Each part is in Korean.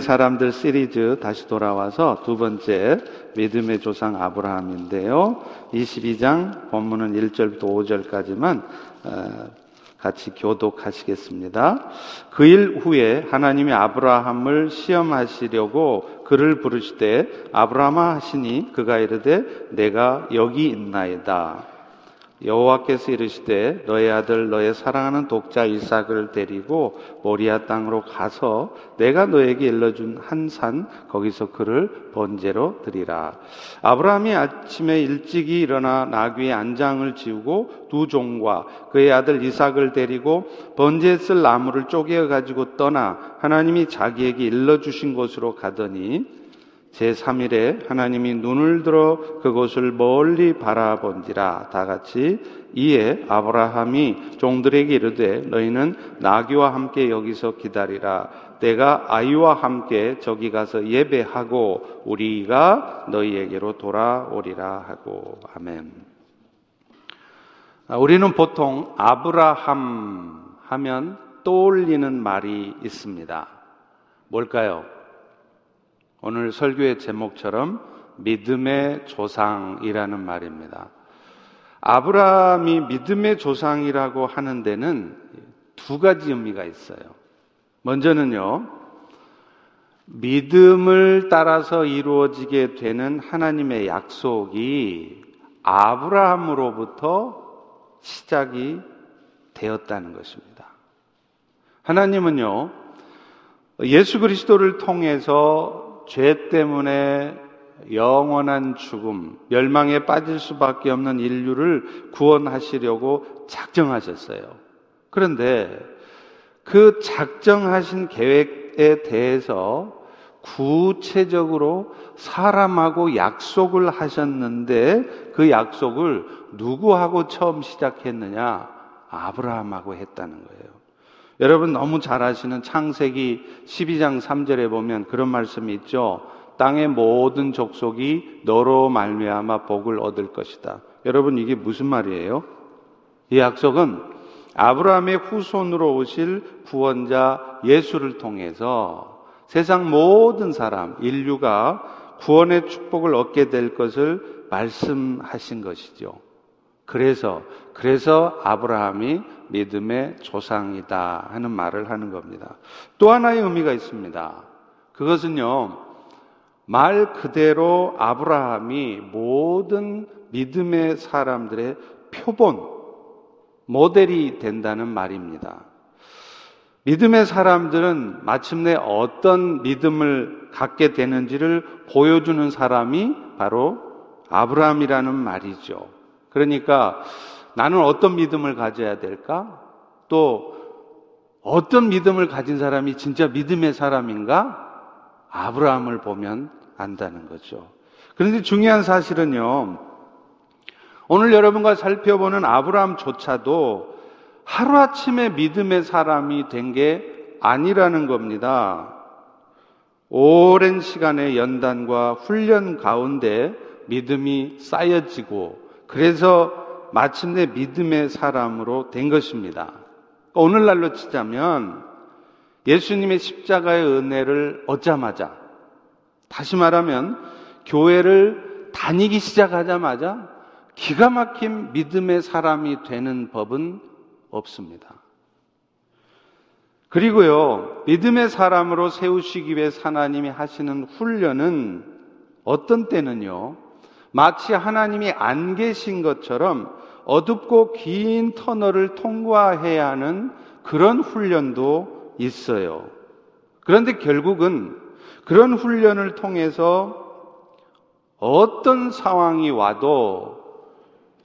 사람들 시리즈 다시 돌아와서 두 번째 믿음의 조상 아브라함인데요. 22장 본문은 1절부터 5절까지만 어, 같이 교독하시겠습니다. 그 일 후에 하나님이 아브라함을 시험하시려고 그를 부르시되 아브라함아 하시니 그가 이르되 내가 여기 있나이다. 여호와께서 이르시되 너의 아들 너의 사랑하는 독자 이삭을 데리고 모리아 땅으로 가서 내가 너에게 일러준 한 산 거기서 그를 번제로 드리라. 아브라함이 아침에 일찍이 일어나 나귀의 안장을 지우고 두 종과 그의 아들 이삭을 데리고 번제에 쓸 나무를 쪼개어 가지고 떠나 하나님이 자기에게 일러 주신 곳으로 가더니 제3일에 하나님이 눈을 들어 그곳을 멀리 바라본지라 다 같이 이에 아브라함이 종들에게 이르되 너희는 나귀와 함께 여기서 기다리라 내가 아이와 함께 저기 가서 예배하고 우리가 너희에게로 돌아오리라 하고 아멘. 아, 우리는 보통 아브라함 하면 떠올리는 말이 있습니다. 뭘까요? 오늘 설교의 제목처럼 믿음의 조상이라는 말입니다. 아브라함이 믿음의 조상이라고 하는 데는 두 가지 의미가 있어요. 먼저는요, 믿음을 따라서 이루어지게 되는 하나님의 약속이 아브라함으로부터 시작이 되었다는 것입니다. 하나님은요, 예수 그리스도를 통해서 죄 때문에 영원한 죽음, 멸망에 빠질 수밖에 없는 인류를 구원하시려고 작정하셨어요. 그런데 그 작정하신 계획에 대해서 구체적으로 사람하고 약속을 하셨는데 그 약속을 누구하고 처음 시작했느냐? 아브라함하고 했다는 거예요. 여러분 너무 잘 아시는 창세기 12장 3절에 보면 그런 말씀이 있죠. 땅의 모든 족속이 너로 말미암아 복을 얻을 것이다. 여러분 이게 무슨 말이에요? 이 약속은 아브라함의 후손으로 오실 구원자 예수를 통해서 세상 모든 사람, 인류가 구원의 축복을 얻게 될 것을 말씀하신 것이죠. 그래서, 그래서 아브라함이 믿음의 조상이다 하는 말을 하는 겁니다. 또 하나의 의미가 있습니다. 그것은요, 말 그대로 아브라함이 모든 믿음의 사람들의 표본, 모델이 된다는 말입니다. 믿음의 사람들은 마침내 어떤 믿음을 갖게 되는지를 보여주는 사람이 바로 아브라함이라는 말이죠. 그러니까 나는 어떤 믿음을 가져야 될까? 또 어떤 믿음을 가진 사람이 진짜 믿음의 사람인가? 아브라함을 보면 안다는 거죠. 그런데 중요한 사실은요. 오늘 여러분과 살펴보는 아브라함조차도 하루아침에 믿음의 사람이 된 게 아니라는 겁니다. 오랜 시간의 연단과 훈련 가운데 믿음이 쌓여지고 그래서 마침내 믿음의 사람으로 된 것입니다. 오늘날로 치자면 예수님의 십자가의 은혜를 얻자마자 다시 말하면 교회를 다니기 시작하자마자 기가 막힌 믿음의 사람이 되는 법은 없습니다. 그리고요, 믿음의 사람으로 세우시기 위해 하나님이 하시는 훈련은 어떤 때는요, 마치 하나님이 안 계신 것처럼 어둡고 긴 터널을 통과해야 하는 그런 훈련도 있어요. 그런데 결국은 그런 훈련을 통해서 어떤 상황이 와도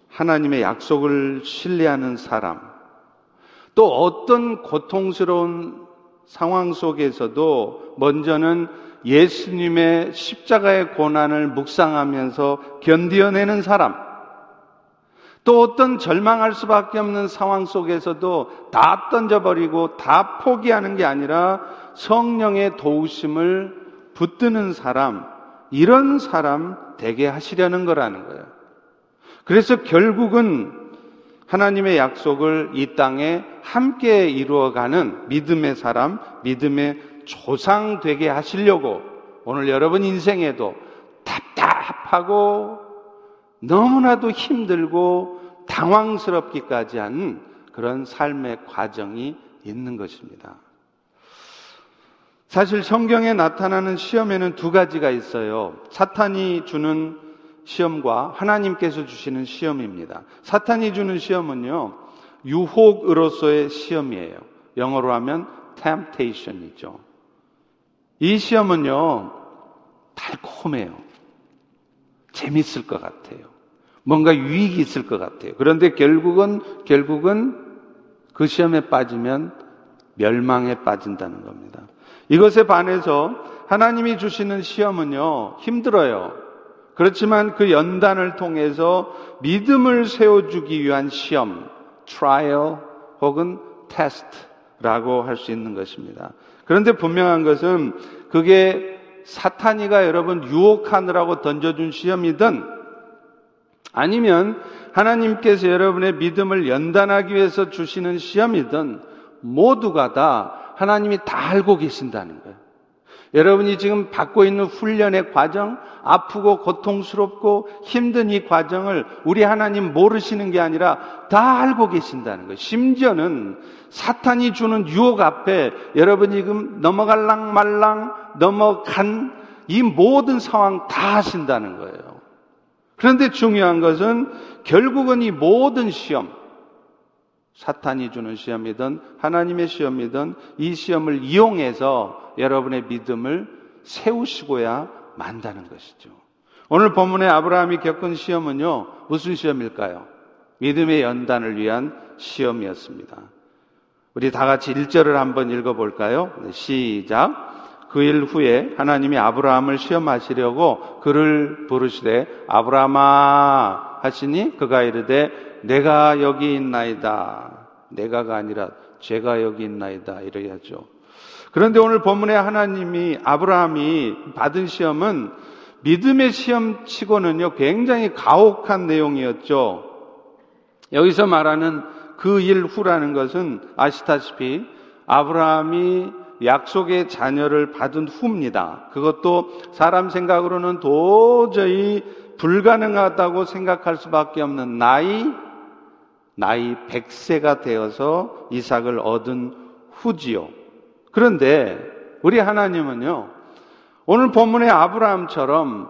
하나님의 약속을 신뢰하는 사람, 또 어떤 고통스러운 상황 속에서도 먼저는 예수님의 십자가의 고난을 묵상하면서 견디어내는 사람, 또 어떤 절망할 수밖에 없는 상황 속에서도 다 던져버리고 다 포기하는 게 아니라 성령의 도우심을 붙드는 사람, 이런 사람 되게 하시려는 거라는 거예요. 그래서 결국은 하나님의 약속을 이 땅에 함께 이루어가는 믿음의 사람, 믿음의 조상되게 하시려고 오늘 여러분 인생에도 답답하고 너무나도 힘들고 당황스럽기까지 한 그런 삶의 과정이 있는 것입니다. 사실 성경에 나타나는 시험에는 두 가지가 있어요. 사탄이 주는 시험과 하나님께서 주시는 시험입니다. 사탄이 주는 시험은요, 유혹으로서의 시험이에요. 영어로 하면 temptation이죠. 이 시험은요, 달콤해요. 재밌을 것 같아요. 뭔가 유익이 있을 것 같아요. 그런데 결국은, 결국은 그 시험에 빠지면 멸망에 빠진다는 겁니다. 이것에 반해서 하나님이 주시는 시험은요, 힘들어요. 그렇지만 그 연단을 통해서 믿음을 세워주기 위한 시험, trial 혹은 test라고 할 수 있는 것입니다. 그런데 분명한 것은 그게 사탄이가 여러분 유혹하느라고 던져준 시험이든 아니면 하나님께서 여러분의 믿음을 연단하기 위해서 주시는 시험이든 모두가 다 하나님이 다 알고 계신다는 거예요. 여러분이 지금 받고 있는 훈련의 과정, 아프고 고통스럽고 힘든 이 과정을 우리 하나님 모르시는 게 아니라 다 알고 계신다는 거예요. 심지어는 사탄이 주는 유혹 앞에 여러분이 지금 넘어갈랑 말랑 넘어간 이 모든 상황 다 하신다는 거예요. 그런데 중요한 것은 결국은 이 모든 시험, 사탄이 주는 시험이든 하나님의 시험이든 이 시험을 이용해서 여러분의 믿음을 세우시고야 만다는 것이죠. 오늘 본문에 아브라함이 겪은 시험은요, 무슨 시험일까요? 믿음의 연단을 위한 시험이었습니다. 우리 다 같이 1절을 한번 읽어볼까요? 네, 시작. 그 일 후에 하나님이 아브라함을 시험하시려고 그를 부르시되 아브라함아 하시니 그가 이르되 내가 여기 있나이다. 내가가 아니라 제가 여기 있나이다. 이래야죠. 그런데 오늘 본문에 하나님이 아브라함이 받은 시험은 믿음의 시험 치고는요, 굉장히 가혹한 내용이었죠. 여기서 말하는 그 일 후라는 것은 아시다시피 아브라함이 약속의 자녀를 받은 후입니다. 그것도 사람 생각으로는 도저히 불가능하다고 생각할 수밖에 없는 나이 나이 100세가 되어서 이삭을 얻은 후지요. 그런데 우리 하나님은요, 오늘 본문의 아브라함처럼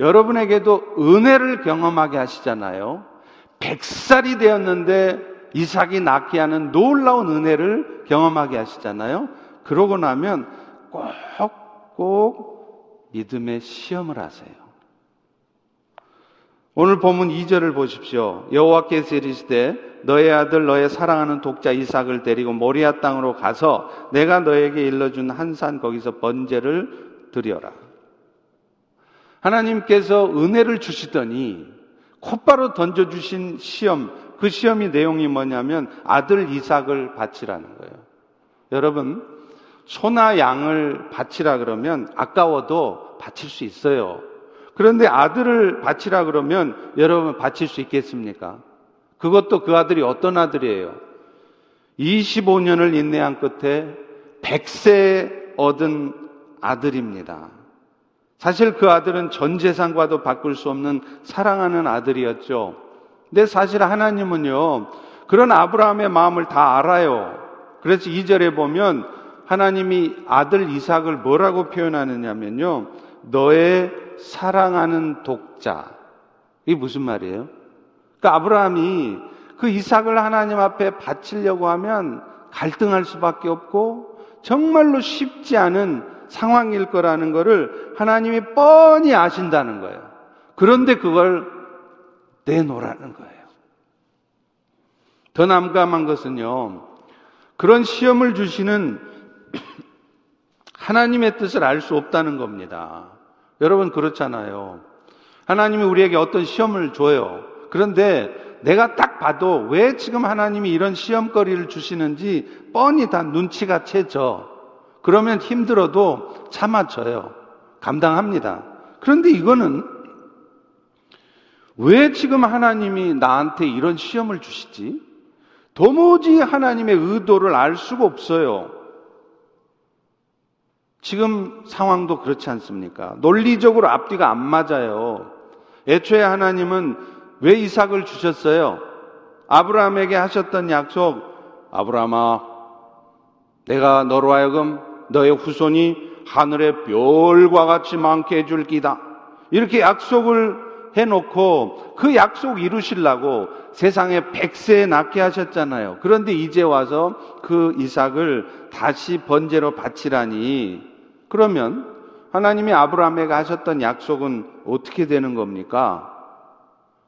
여러분에게도 은혜를 경험하게 하시잖아요. 100살이 되었는데 이삭이 낳게 하는 놀라운 은혜를 경험하게 하시잖아요. 그러고 나면 꼭, 꼭 믿음의 시험을 하세요. 오늘 본문 2절을 보십시오. 여호와께서 이르시되 너의 아들 너의 사랑하는 독자 이삭을 데리고 모리아 땅으로 가서 내가 너에게 일러준 한 산 거기서 번제를 드려라. 하나님께서 은혜를 주시더니 곧바로 던져주신 시험, 그 시험의 내용이 뭐냐면 아들 이삭을 바치라는 거예요. 여러분, 소나 양을 바치라 그러면 아까워도 바칠 수 있어요. 그런데 아들을 바치라 그러면 여러분 바칠 수 있겠습니까? 그것도 그 아들이 어떤 아들이에요? 25년을 인내한 끝에 100세 얻은 아들입니다. 사실 그 아들은 전 재산과도 바꿀 수 없는 사랑하는 아들이었죠. 근데 사실 하나님은요, 그런 아브라함의 마음을 다 알아요. 그래서 2절에 보면 하나님이 아들 이삭을 뭐라고 표현하느냐면요, 너의 사랑하는 독자. 이게 무슨 말이에요? 그러니까 아브라함이 그 이삭을 하나님 앞에 바치려고 하면 갈등할 수밖에 없고 정말로 쉽지 않은 상황일 거라는 것을 하나님이 뻔히 아신다는 거예요. 그런데 그걸 내놓으라는 거예요. 더 남감한 것은요, 그런 시험을 주시는 하나님의 뜻을 알 수 없다는 겁니다. 여러분 그렇잖아요. 하나님이 우리에게 어떤 시험을 줘요. 그런데 내가 딱 봐도 왜 지금 하나님이 이런 시험거리를 주시는지 뻔히 다 눈치가 채져. 그러면 힘들어도 참아줘요. 감당합니다. 그런데 이거는 왜 지금 하나님이 나한테 이런 시험을 주시지? 도무지 하나님의 의도를 알 수가 없어요. 지금 상황도 그렇지 않습니까? 논리적으로 앞뒤가 안 맞아요. 애초에 하나님은 왜 이삭을 주셨어요? 아브라함에게 하셨던 약속, 아브라함아, 내가 너로 하여금 너의 후손이 하늘의 별과 같이 많게 해줄 기다. 이렇게 약속을 해놓고 그 약속 이루시려고 세상에 백세 낳게 하셨잖아요. 그런데 이제 와서 그 이삭을 다시 번제로 바치라니 그러면 하나님이 아브라함에게 하셨던 약속은 어떻게 되는 겁니까?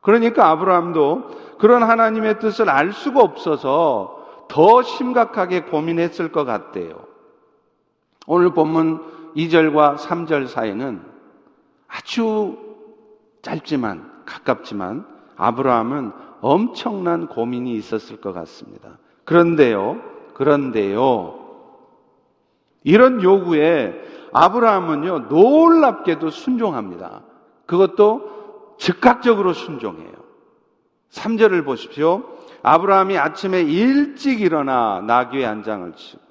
그러니까 아브라함도 그런 하나님의 뜻을 알 수가 없어서 더 심각하게 고민했을 것 같대요. 오늘 본문 2절과 3절 사이는 아주 짧지만 가깝지만 아브라함은 엄청난 고민이 있었을 것 같습니다. 그런데요, 그런데요, 이런 요구에 아브라함은요, 놀랍게도 순종합니다. 그것도 즉각적으로 순종해요. 3절을 보십시오. 아브라함이 아침에 일찍 일어나 나귀의 안장을 치고.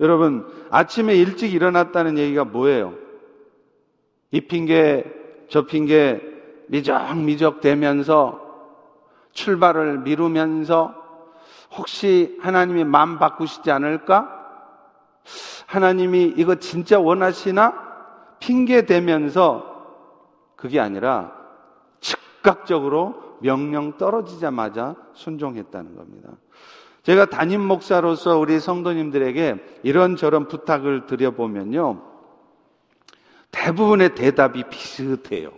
여러분, 아침에 일찍 일어났다는 얘기가 뭐예요? 이 핑계, 저 핑계 미적미적 되면서 출발을 미루면서 혹시 하나님이 마음 바꾸시지 않을까? 하나님이 이거 진짜 원하시나? 핑계 대면서 그게 아니라 즉각적으로 명령 떨어지자마자 순종했다는 겁니다. 제가 담임 목사로서 우리 성도님들에게 이런저런 부탁을 드려보면요. 대부분의 대답이 비슷해요.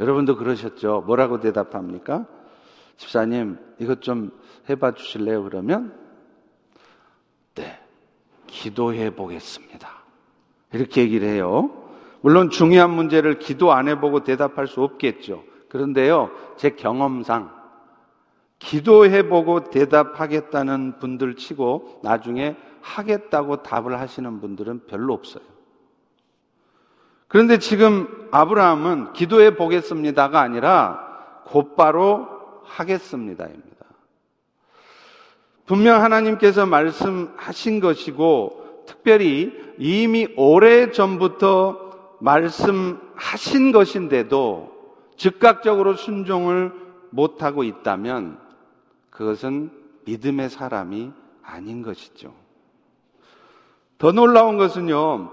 여러분도 그러셨죠? 뭐라고 대답합니까? 집사님, 이것 좀 해봐 주실래요? 그러면, 네, 기도해 보겠습니다. 이렇게 얘기를 해요. 물론 중요한 문제를 기도 안 해보고 대답할 수 없겠죠. 그런데요, 제 경험상, 기도해 보고 대답하겠다는 분들 치고 나중에 하겠다고 답을 하시는 분들은 별로 없어요. 그런데 지금 아브라함은 기도해 보겠습니다가 아니라 곧바로 하겠습니다입니다. 분명 하나님께서 말씀하신 것이고 특별히 이미 오래 전부터 말씀하신 것인데도 즉각적으로 순종을 못하고 있다면 그것은 믿음의 사람이 아닌 것이죠. 더 놀라운 것은요,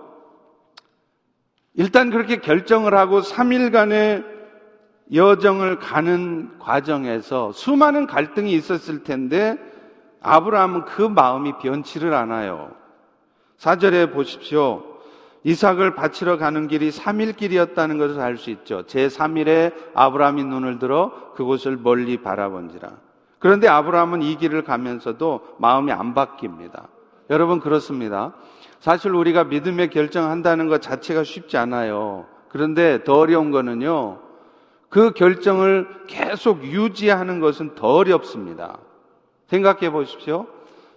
일단 그렇게 결정을 하고 3일간의 여정을 가는 과정에서 수많은 갈등이 있었을 텐데 아브라함은 그 마음이 변치를 않아요. 4절에 보십시오. 이삭을 바치러 가는 길이 3일 길이었다는 것을 알 수 있죠. 제 3일에 아브라함이 눈을 들어 그곳을 멀리 바라본지라. 그런데 아브라함은 이 길을 가면서도 마음이 안 바뀝니다. 여러분 그렇습니다. 사실 우리가 믿음의 결정한다는 것 자체가 쉽지 않아요. 그런데 더 어려운 거는요. 그 결정을 계속 유지하는 것은 더 어렵습니다. 생각해 보십시오.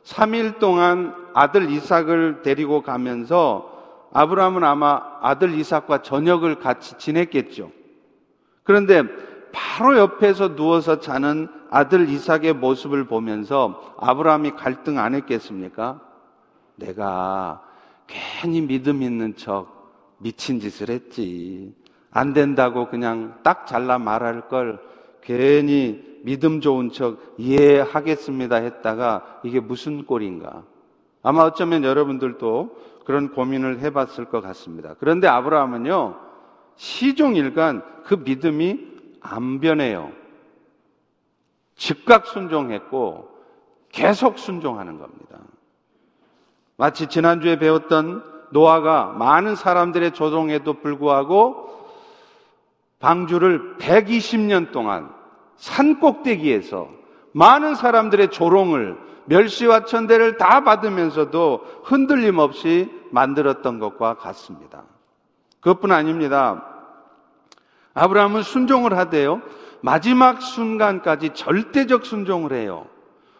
3일 동안 아들 이삭을 데리고 가면서 아브라함은 아마 아들 이삭과 저녁을 같이 지냈겠죠. 그런데 바로 옆에서 누워서 자는 아들 이삭의 모습을 보면서 아브라함이 갈등 안 했겠습니까? 내가 괜히 믿음 있는 척 미친 짓을 했지. 안 된다고 그냥 딱 잘라 말할 걸 괜히 믿음 좋은 척 이해하겠습니다 했다가 이게 무슨 꼴인가. 아마 어쩌면 여러분들도 그런 고민을 해봤을 것 같습니다. 그런데 아브라함은요, 시종일관 그 믿음이 안 변해요. 즉각 순종했고 계속 순종하는 겁니다. 마치 지난주에 배웠던 노아가 많은 사람들의 조종에도 불구하고 방주를 120년 동안 산 꼭대기에서 많은 사람들의 조롱을 멸시와 천대를 다 받으면서도 흔들림 없이 만들었던 것과 같습니다. 그것뿐 아닙니다. 아브라함은 순종을 하되요. 마지막 순간까지 절대적 순종을 해요.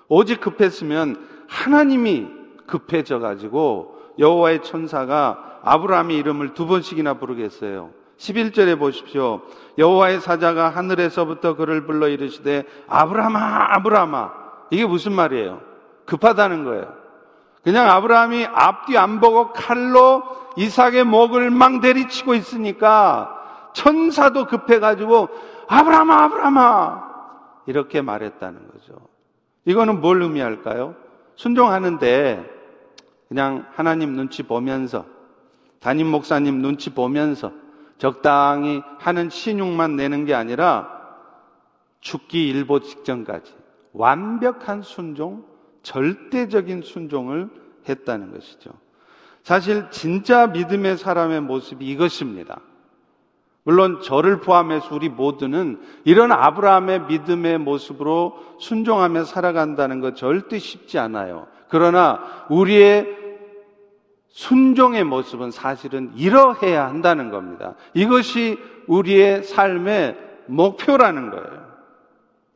오직 급했으면 하나님이 급해져 가지고 여호와의 천사가 아브라함의 이름을 두 번씩이나 부르겠어요. 11절에 보십시오. 여호와의 사자가 하늘에서부터 그를 불러 이르시되 아브라함아 아브라함아 이게 무슨 말이에요? 급하다는 거예요. 그냥 아브라함이 앞뒤 안 보고 칼로 이삭의 목을 막 내리치고 있으니까 천사도 급해가지고 아브라함아 아브라함아 이렇게 말했다는 거죠. 이거는 뭘 의미할까요? 순종하는데 그냥 하나님 눈치 보면서 담임 목사님 눈치 보면서 적당히 하는 신용만 내는 게 아니라 죽기 일보 직전까지 완벽한 순종, 절대적인 순종을 했다는 것이죠. 사실 진짜 믿음의 사람의 모습이 이것입니다. 물론 저를 포함해서 우리 모두는 이런 아브라함의 믿음의 모습으로 순종하며 살아간다는 것 절대 쉽지 않아요. 그러나 우리의 순종의 모습은 사실은 이러해야 한다는 겁니다. 이것이 우리의 삶의 목표라는 거예요.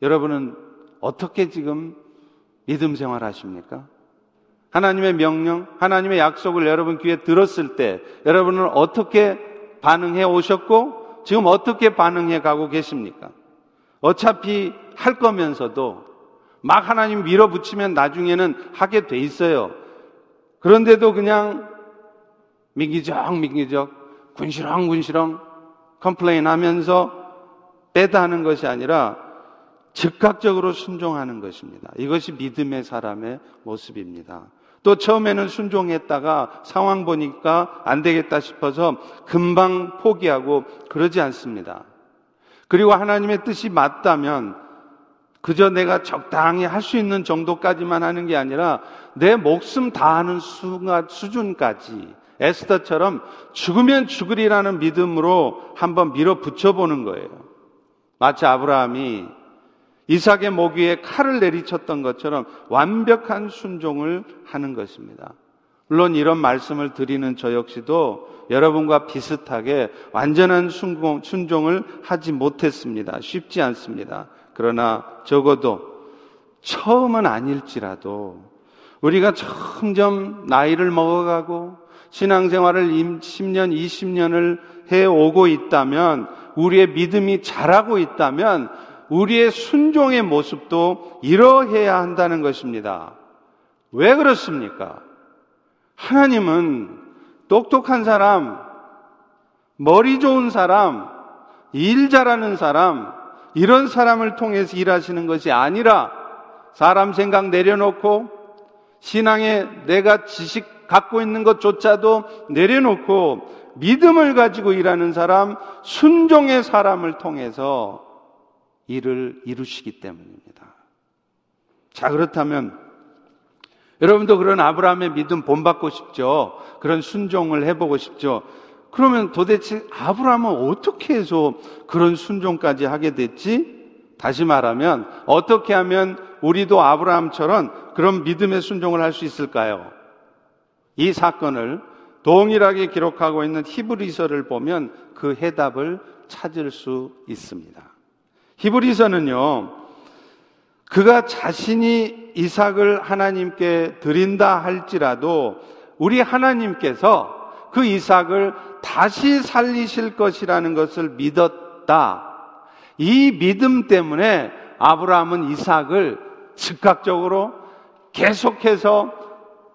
여러분은 어떻게 지금 믿음 생활 하십니까? 하나님의 명령, 하나님의 약속을 여러분 귀에 들었을 때 여러분은 어떻게 반응해 오셨고 지금 어떻게 반응해 가고 계십니까? 어차피 할 거면서도 막 하나님 밀어붙이면 나중에는 하게 돼 있어요. 그런데도 그냥 미기적 미기적 군시렁 군시렁 complain 하면서 빼다 하는 것이 아니라 즉각적으로 순종하는 것입니다. 이것이 믿음의 사람의 모습입니다. 또 처음에는 순종했다가 상황 보니까 안 되겠다 싶어서 금방 포기하고 그러지 않습니다. 그리고 하나님의 뜻이 맞다면 그저 내가 적당히 할 수 있는 정도까지만 하는 게 아니라 내 목숨 다하는 수준까지 에스더처럼 죽으면 죽으리라는 믿음으로 한번 밀어붙여 보는 거예요. 마치 아브라함이 이삭의 목 위에 칼을 내리쳤던 것처럼 완벽한 순종을 하는 것입니다. 물론 이런 말씀을 드리는 저 역시도 여러분과 비슷하게 완전한 순종을 하지 못했습니다. 쉽지 않습니다. 그러나 적어도 처음은 아닐지라도 우리가 점점 나이를 먹어가고 신앙생활을 10년, 20년을 해 오고 있다면 우리의 믿음이 자라고 있다면 우리의 순종의 모습도 이러해야 한다는 것입니다. 왜 그렇습니까? 하나님은 똑똑한 사람, 머리 좋은 사람, 일 잘하는 사람, 이런 사람을 통해서 일하시는 것이 아니라 사람 생각 내려놓고 신앙에 내가 지식 갖고 있는 것조차도 내려놓고 믿음을 가지고 일하는 사람, 순종의 사람을 통해서 일을 이루시기 때문입니다. 자, 그렇다면 여러분도 그런 아브라함의 믿음 본받고 싶죠? 그런 순종을 해보고 싶죠? 그러면 도대체 아브라함은 어떻게 해서 그런 순종까지 하게 됐지? 다시 말하면 어떻게 하면 우리도 아브라함처럼 그런 믿음의 순종을 할 수 있을까요? 이 사건을 동일하게 기록하고 있는 히브리서를 보면 그 해답을 찾을 수 있습니다. 히브리서는요, 그가 자신이 이삭을 하나님께 드린다 할지라도 우리 하나님께서 그 이삭을 다시 살리실 것이라는 것을 믿었다. 이 믿음 때문에 아브라함은 이삭을 즉각적으로 계속해서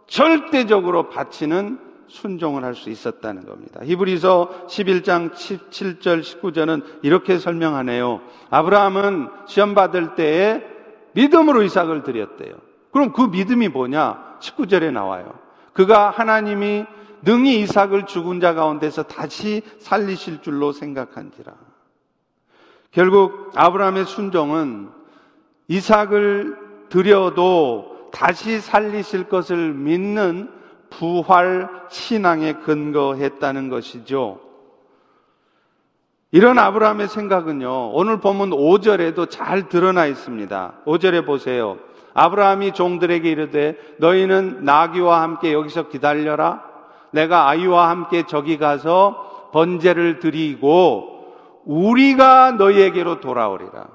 절대적으로 바치는 순종을 할 수 있었다는 겁니다. 히브리서 11장 17절 19절은 이렇게 설명하네요. 아브라함은 시험 받을 때에 믿음으로 이삭을 드렸대요. 그럼 그 믿음이 뭐냐? 19절에 나와요. 그가 하나님이 능히 이삭을 죽은 자 가운데서 다시 살리실 줄로 생각한지라. 결국 아브라함의 순종은 이삭을 드려도 다시 살리실 것을 믿는 부활 신앙에 근거했다는 것이죠. 이런 아브라함의 생각은요, 오늘 보면 5절에도 잘 드러나 있습니다. 5절에 보세요. 아브라함이 종들에게 이르되 너희는 나귀와 함께 여기서 기다려라. 내가 아이와 함께 저기 가서 번제를 드리고 우리가 너희에게로 돌아오리라.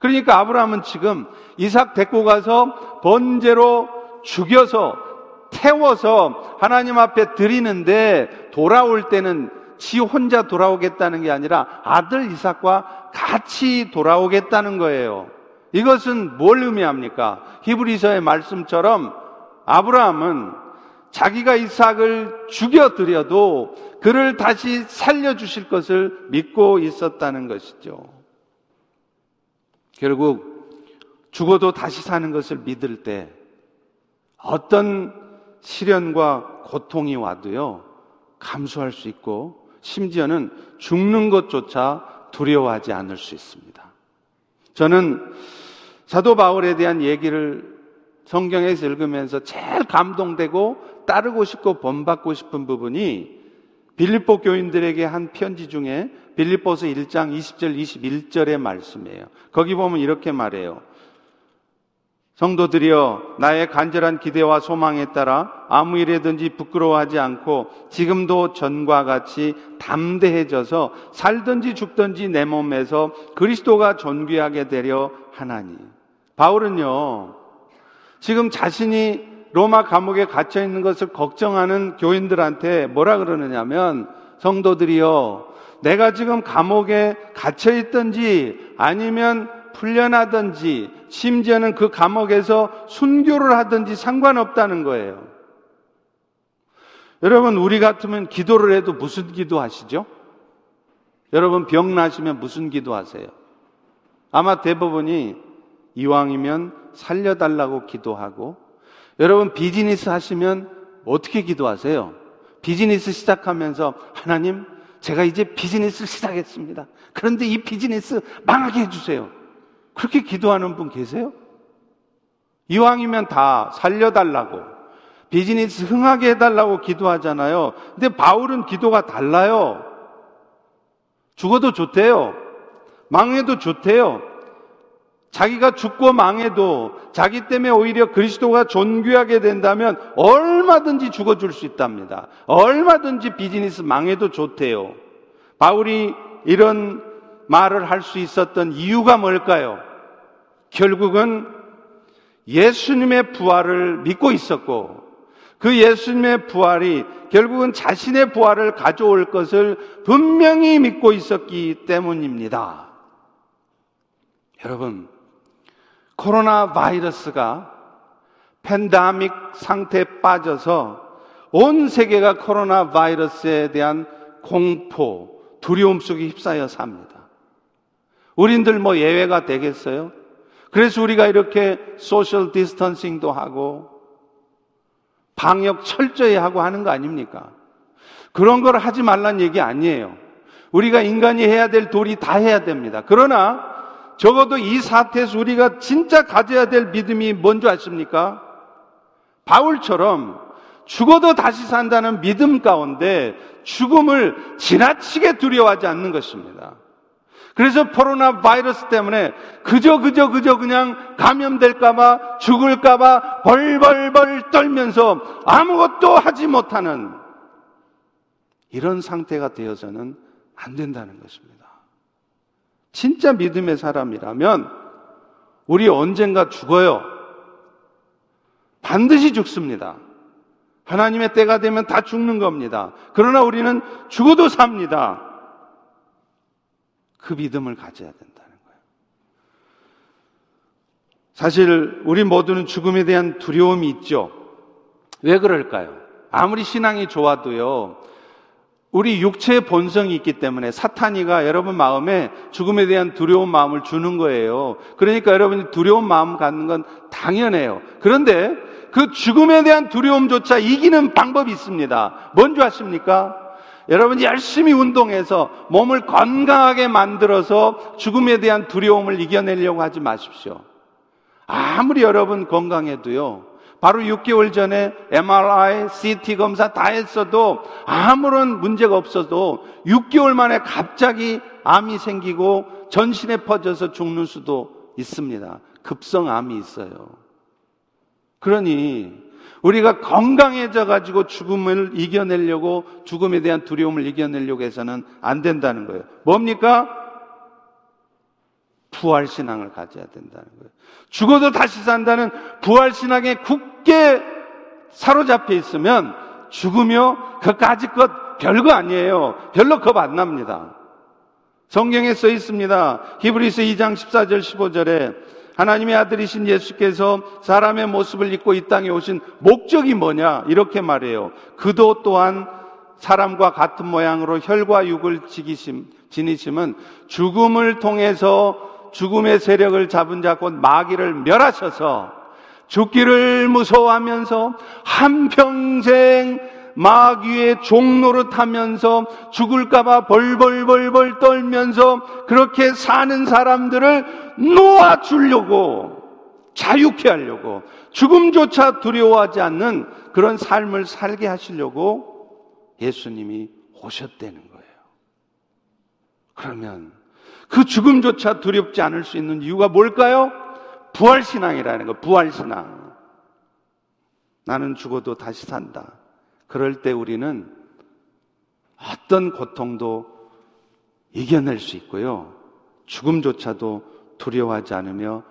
그러니까 아브라함은 지금 이삭 데리고 가서 번제로 죽여서 태워서 하나님 앞에 드리는데 돌아올 때는 지 혼자 돌아오겠다는 게 아니라 아들 이삭과 같이 돌아오겠다는 거예요. 이것은 뭘 의미합니까? 히브리서의 말씀처럼 아브라함은 자기가 이삭을 죽여드려도 그를 다시 살려주실 것을 믿고 있었다는 것이죠. 결국 죽어도 다시 사는 것을 믿을 때 어떤 시련과 고통이 와도요, 감수할 수 있고, 심지어는 죽는 것조차 두려워하지 않을 수 있습니다. 저는 사도 바울에 대한 얘기를 성경에서 읽으면서 제일 감동되고 따르고 싶고 본받고 싶은 부분이 빌립보 교인들에게 한 편지 중에 빌립보서 1장 20절 21절의 말씀이에요. 거기 보면 이렇게 말해요. 성도들이여 나의 간절한 기대와 소망에 따라 아무 일에든지 부끄러워하지 않고 지금도 전과 같이 담대해져서 살든지 죽든지 내 몸에서 그리스도가 존귀하게 되려 하나니. 바울은요, 지금 자신이 로마 감옥에 갇혀 있는 것을 걱정하는 교인들한테 뭐라 그러느냐면 성도들이여 내가 지금 감옥에 갇혀 있든지 아니면 풀려나든지 심지어는 그 감옥에서 순교를 하든지 상관없다는 거예요. 여러분 우리 같으면 기도를 해도 무슨 기도 하시죠? 여러분 병 나시면 무슨 기도 하세요? 아마 대부분이 이왕이면 살려달라고 기도하고 여러분 비즈니스 하시면 어떻게 기도하세요? 비즈니스 시작하면서 하나님 제가 이제 비즈니스를 시작했습니다. 그런데 이 비즈니스 망하게 해주세요. 그렇게 기도하는 분 계세요? 이왕이면 다 살려달라고 비즈니스 흥하게 해달라고 기도하잖아요. 근데 바울은 기도가 달라요. 죽어도 좋대요. 망해도 좋대요. 자기가 죽고 망해도 자기 때문에 오히려 그리스도가 존귀하게 된다면 얼마든지 죽어줄 수 있답니다. 얼마든지 비즈니스 망해도 좋대요. 바울이 이런 말을 할 수 있었던 이유가 뭘까요? 결국은 예수님의 부활을 믿고 있었고 그 예수님의 부활이 결국은 자신의 부활을 가져올 것을 분명히 믿고 있었기 때문입니다. 여러분, 코로나 바이러스가 팬다믹 상태에 빠져서 온 세계가 코로나 바이러스에 대한 공포, 두려움 속에 휩싸여 삽니다. 우린들 뭐 예외가 되겠어요? 그래서 우리가 이렇게 social distancing도 하고 방역 철저히 하고 하는 거 아닙니까? 그런 걸 하지 말란 얘기 아니에요. 우리가 인간이 해야 될 도리 다 해야 됩니다. 그러나 적어도 이 사태에서 우리가 진짜 가져야 될 믿음이 뭔지 아십니까? 바울처럼 죽어도 다시 산다는 믿음 가운데 죽음을 지나치게 두려워하지 않는 것입니다. 그래서 코로나 바이러스 때문에 그저 그저 그저 그냥 감염될까봐 죽을까봐 벌벌벌 떨면서 아무것도 하지 못하는 이런 상태가 되어서는 안 된다는 것입니다. 진짜 믿음의 사람이라면 우리 언젠가 죽어요. 반드시 죽습니다. 하나님의 때가 되면 다 죽는 겁니다. 그러나 우리는 죽어도 삽니다. 그 믿음을 가져야 된다는 거예요. 사실 우리 모두는 죽음에 대한 두려움이 있죠. 왜 그럴까요? 아무리 신앙이 좋아도요, 우리 육체의 본성이 있기 때문에 사탄이가 여러분 마음에 죽음에 대한 두려운 마음을 주는 거예요. 그러니까 여러분이 두려운 마음 갖는 건 당연해요. 그런데 그 죽음에 대한 두려움조차 이기는 방법이 있습니다. 뭔지 아십니까? 여러분 열심히 운동해서 몸을 건강하게 만들어서 죽음에 대한 두려움을 이겨내려고 하지 마십시오. 아무리 여러분 건강해도요. 바로 6개월 전에 MRI, CT 검사 다 했어도 아무런 문제가 없어도 6개월 만에 갑자기 암이 생기고 전신에 퍼져서 죽는 수도 있습니다. 급성암이 있어요. 그러니 우리가 건강해져 가지고 죽음을 이겨내려고 죽음에 대한 두려움을 이겨내려고 해서는 안 된다는 거예요. 뭡니까? 부활 신앙을 가져야 된다는 거예요. 죽어도 다시 산다는 부활 신앙에 굳게 사로잡혀 있으면 죽으며 그까지 것 별거 아니에요. 별로 겁 안 납니다. 성경에 써 있습니다. 히브리서 2장 14절 15절에 하나님의 아들이신 예수께서 사람의 모습을 입고 이 땅에 오신 목적이 뭐냐? 이렇게 말해요. 그도 또한 사람과 같은 모양으로 혈과 육을 지기심, 지니심은 죽음을 통해서 죽음의 세력을 잡은 자 곧 마귀를 멸하셔서 죽기를 무서워하면서 한평생 마귀의 종로를 타면서 죽을까봐 벌벌벌벌 떨면서 그렇게 사는 사람들을 놓아주려고 자유케 하려고 죽음조차 두려워하지 않는 그런 삶을 살게 하시려고 예수님이 오셨다는 거예요. 그러면 그 죽음조차 두렵지 않을 수 있는 이유가 뭘까요? 부활신앙이라는 거, 부활신앙. 나는 죽어도 다시 산다. 그럴 때 우리는 어떤 고통도 이겨낼 수 있고요. 죽음조차도 두려워하지 않으며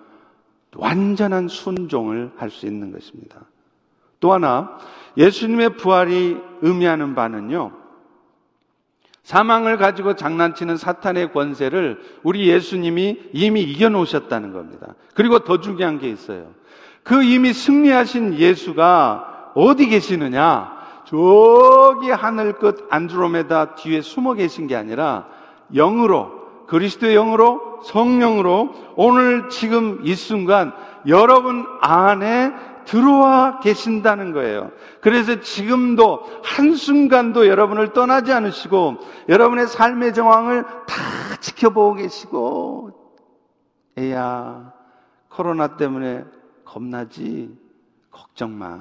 완전한 순종을 할 수 있는 것입니다. 또 하나, 예수님의 부활이 의미하는 바는요, 사망을 가지고 장난치는 사탄의 권세를 우리 예수님이 이미 이겨놓으셨다는 겁니다. 그리고 더 중요한 게 있어요. 그 이미 승리하신 예수가 어디 계시느냐? 저기 하늘 끝 안드로메다 뒤에 숨어 계신 게 아니라 영으로 그리스도의 영으로 성령으로 오늘 지금 이 순간 여러분 안에 들어와 계신다는 거예요. 그래서 지금도 한순간도 여러분을 떠나지 않으시고 여러분의 삶의 정황을 다 지켜보고 계시고 애야 코로나 때문에 겁나지 걱정 마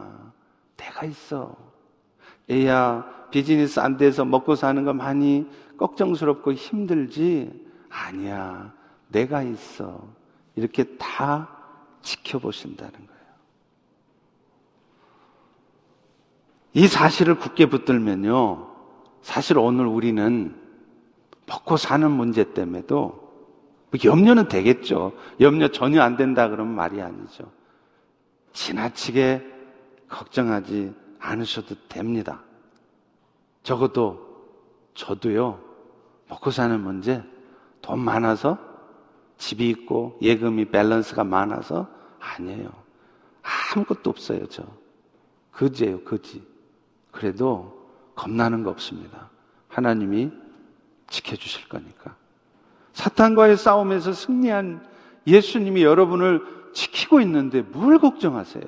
내가 있어 애야 비즈니스 안 돼서 먹고 사는 거 많이 걱정스럽고 힘들지? 아니야. 내가 있어. 이렇게 다 지켜보신다는 거예요. 이 사실을 굳게 붙들면요. 사실 오늘 우리는 먹고 사는 문제 때문에도 뭐 염려는 되겠죠. 염려 전혀 안 된다 그러면 말이 아니죠. 지나치게 걱정하지 않으셔도 됩니다. 적어도 저도요, 먹고 사는 문제, 돈 많아서 집이 있고 예금이 밸런스가 많아서 아니에요. 아무것도 없어요, 저. 거지예요, 거지. 그래도 겁나는 거 없습니다. 하나님이 지켜주실 거니까. 사탄과의 싸움에서 승리한 예수님이 여러분을 지키고 있는데 뭘 걱정하세요?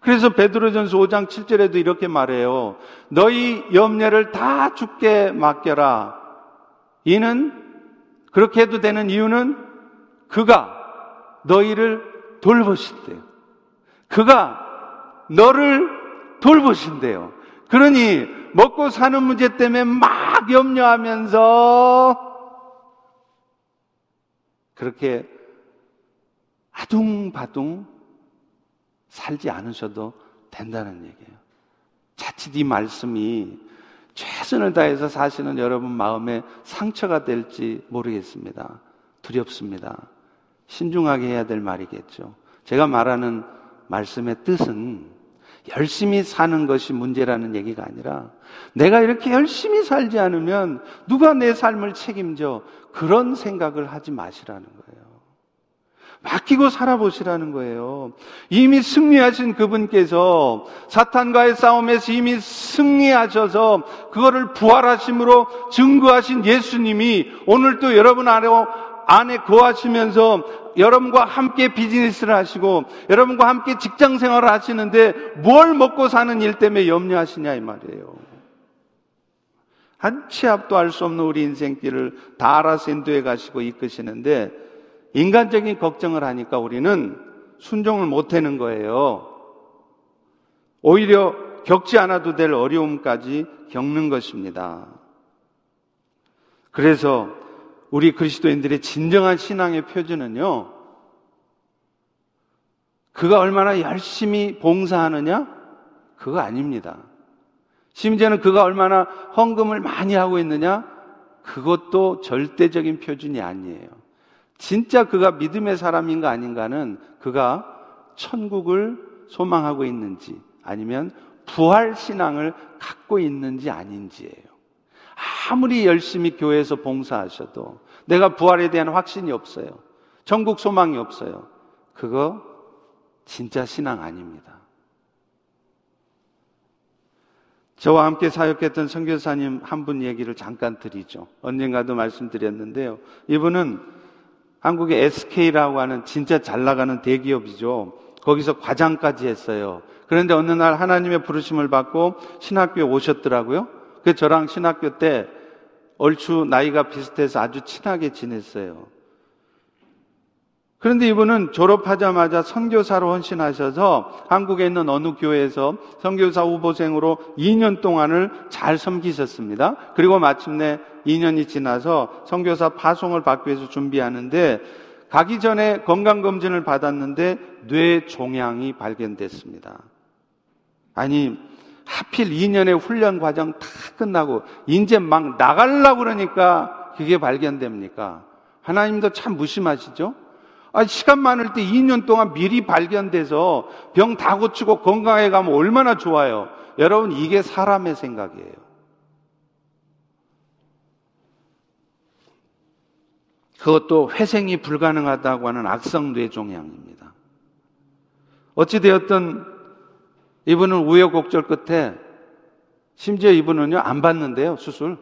그래서 베드로전서 5장 7절에도 이렇게 말해요. 너희 염려를 다 죽게 맡겨라. 이는 그렇게 해도 되는 이유는 그가 너희를 돌보신대요. 그가 너를 돌보신대요. 그러니 먹고 사는 문제 때문에 막 염려하면서 그렇게 아둥바둥 살지 않으셔도 된다는 얘기예요. 자칫 이 말씀이 최선을 다해서 사시는 여러분 마음에 상처가 될지 모르겠습니다. 두렵습니다. 신중하게 해야 될 말이겠죠. 제가 말하는 말씀의 뜻은 열심히 사는 것이 문제라는 얘기가 아니라 내가 이렇게 열심히 살지 않으면 누가 내 삶을 책임져 그런 생각을 하지 마시라는 거예요. 맡기고 살아보시라는 거예요. 이미 승리하신 그분께서 사탄과의 싸움에서 이미 승리하셔서 그거를 부활하심으로 증거하신 예수님이 오늘 또 여러분 안에, 안에 거하시면서 여러분과 함께 비즈니스를 하시고 여러분과 함께 직장 생활을 하시는데 뭘 먹고 사는 일 때문에 염려하시냐 이 말이에요. 한 치 앞도 알 수 없는 우리 인생길을 다 알아서 인도해 가시고 이끄시는데 인간적인 걱정을 하니까 우리는 순종을 못 하는 거예요. 오히려 겪지 않아도 될 어려움까지 겪는 것입니다. 그래서 우리 그리스도인들의 진정한 신앙의 표준은요, 그가 얼마나 열심히 봉사하느냐? 그거 아닙니다. 심지어는 그가 얼마나 헌금을 많이 하고 있느냐? 그것도 절대적인 표준이 아니에요. 진짜 그가 믿음의 사람인가 아닌가는 그가 천국을 소망하고 있는지 아니면 부활 신앙을 갖고 있는지 아닌지예요. 아무리 열심히 교회에서 봉사하셔도 내가 부활에 대한 확신이 없어요. 천국 소망이 없어요. 그거 진짜 신앙 아닙니다. 저와 함께 사역했던 선교사님 한 분 얘기를 잠깐 드리죠. 언젠가도 말씀드렸는데요. 이분은 한국의 SK라고 하는 진짜 잘 나가는 대기업이죠. 거기서 과장까지 했어요. 그런데 어느 날 하나님의 부르심을 받고 신학교에 오셨더라고요. 그 저랑 신학교 때 얼추 나이가 비슷해서 아주 친하게 지냈어요. 그런데 이분은 졸업하자마자 선교사로 헌신하셔서 한국에 있는 어느 교회에서 선교사 후보생으로 2년 동안을 잘 섬기셨습니다. 그리고 마침내 2년이 지나서 선교사 파송을 받기 위해서 준비하는데 가기 전에 건강검진을 받았는데 뇌 종양이 발견됐습니다. 아니, 하필 2년의 훈련 과정 다 끝나고 이제 막 나가려고 그러니까 그게 발견됩니까? 하나님도 참 무심하시죠? 아, 시간 많을 때 2년 동안 미리 발견돼서 병 다 고치고 건강해 가면 얼마나 좋아요. 여러분, 이게 사람의 생각이에요. 그것도 회생이 불가능하다고 하는 악성 뇌종양입니다. 어찌되었든 이분은 우여곡절 끝에 심지어 이분은요, 안 받는데요, 수술.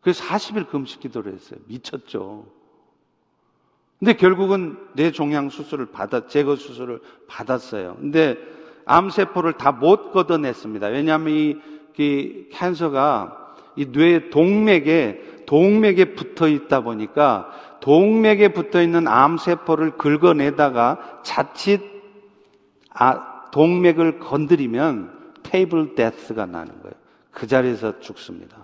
그래서 40일 금식 기도를 했어요. 미쳤죠. 근데 결국은 뇌종양 수술을 받아, 제거 수술을 받았어요. 근데 암 세포를 다 못 걷어냈습니다. 왜냐하면 이, 이 캔서가 이 뇌 동맥에, 동맥에 붙어 있다 보니까 동맥에 붙어 있는 암 세포를 긁어내다가 자칫 아, 동맥을 건드리면 테이블 데스가 나는 거예요. 그 자리에서 죽습니다.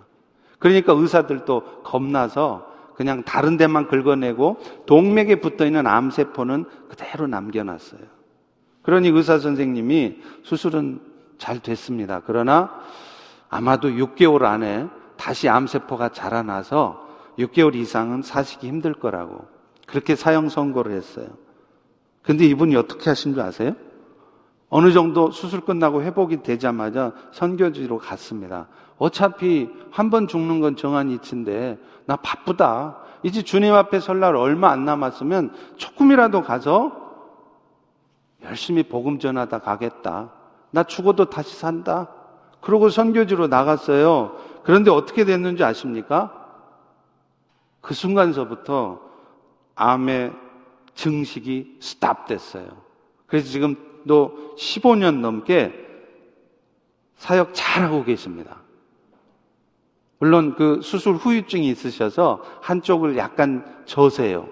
그러니까 의사들도 겁나서 그냥 다른 데만 긁어내고 동맥에 붙어 있는 암세포는 그대로 남겨놨어요. 그러니 의사 선생님이 수술은 잘 됐습니다. 그러나 아마도 6개월 안에 다시 암세포가 자라나서 6개월 이상은 사시기 힘들 거라고 그렇게 사형 선고를 했어요. 근데 이분이 어떻게 하신 줄 아세요? 어느 정도 수술 끝나고 회복이 되자마자 선교지로 갔습니다. 어차피 한 번 죽는 건 정한 이치인데 나 바쁘다. 이제 주님 앞에 설날 얼마 안 남았으면 조금이라도 가서 열심히 복음 전하다 가겠다. 나 죽어도 다시 산다. 그러고 선교지로 나갔어요. 그런데 어떻게 됐는지 아십니까? 그 순간서부터 암의 증식이 스탑됐어요. 그래서 지금 또 15년 넘게 사역 잘하고 계십니다. 물론 그 수술 후유증이 있으셔서 한쪽을 약간 저세요.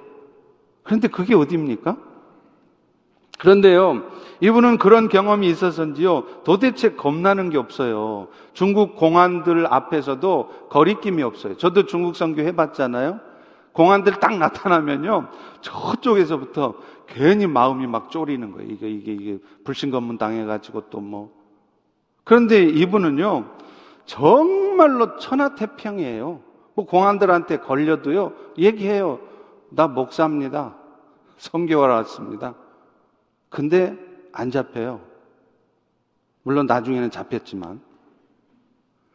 그런데 그게 어디입니까? 그런데요, 이분은 그런 경험이 있어서인지요, 도대체 겁나는 게 없어요. 중국 공안들 앞에서도 거리낌이 없어요. 저도 중국 선교 해봤잖아요. 공안들 딱 나타나면요, 저쪽에서부터 괜히 마음이 막 쫄이는 거예요. 이게, 이게, 이게 불신검문 당해가지고 또 뭐. 그런데 이분은요, 정말로 천하태평이에요. 뭐 공안들한테 걸려도요, 얘기해요. 나 목사입니다. 성교하러 왔습니다. 근데 안 잡혀요. 물론 나중에는 잡혔지만.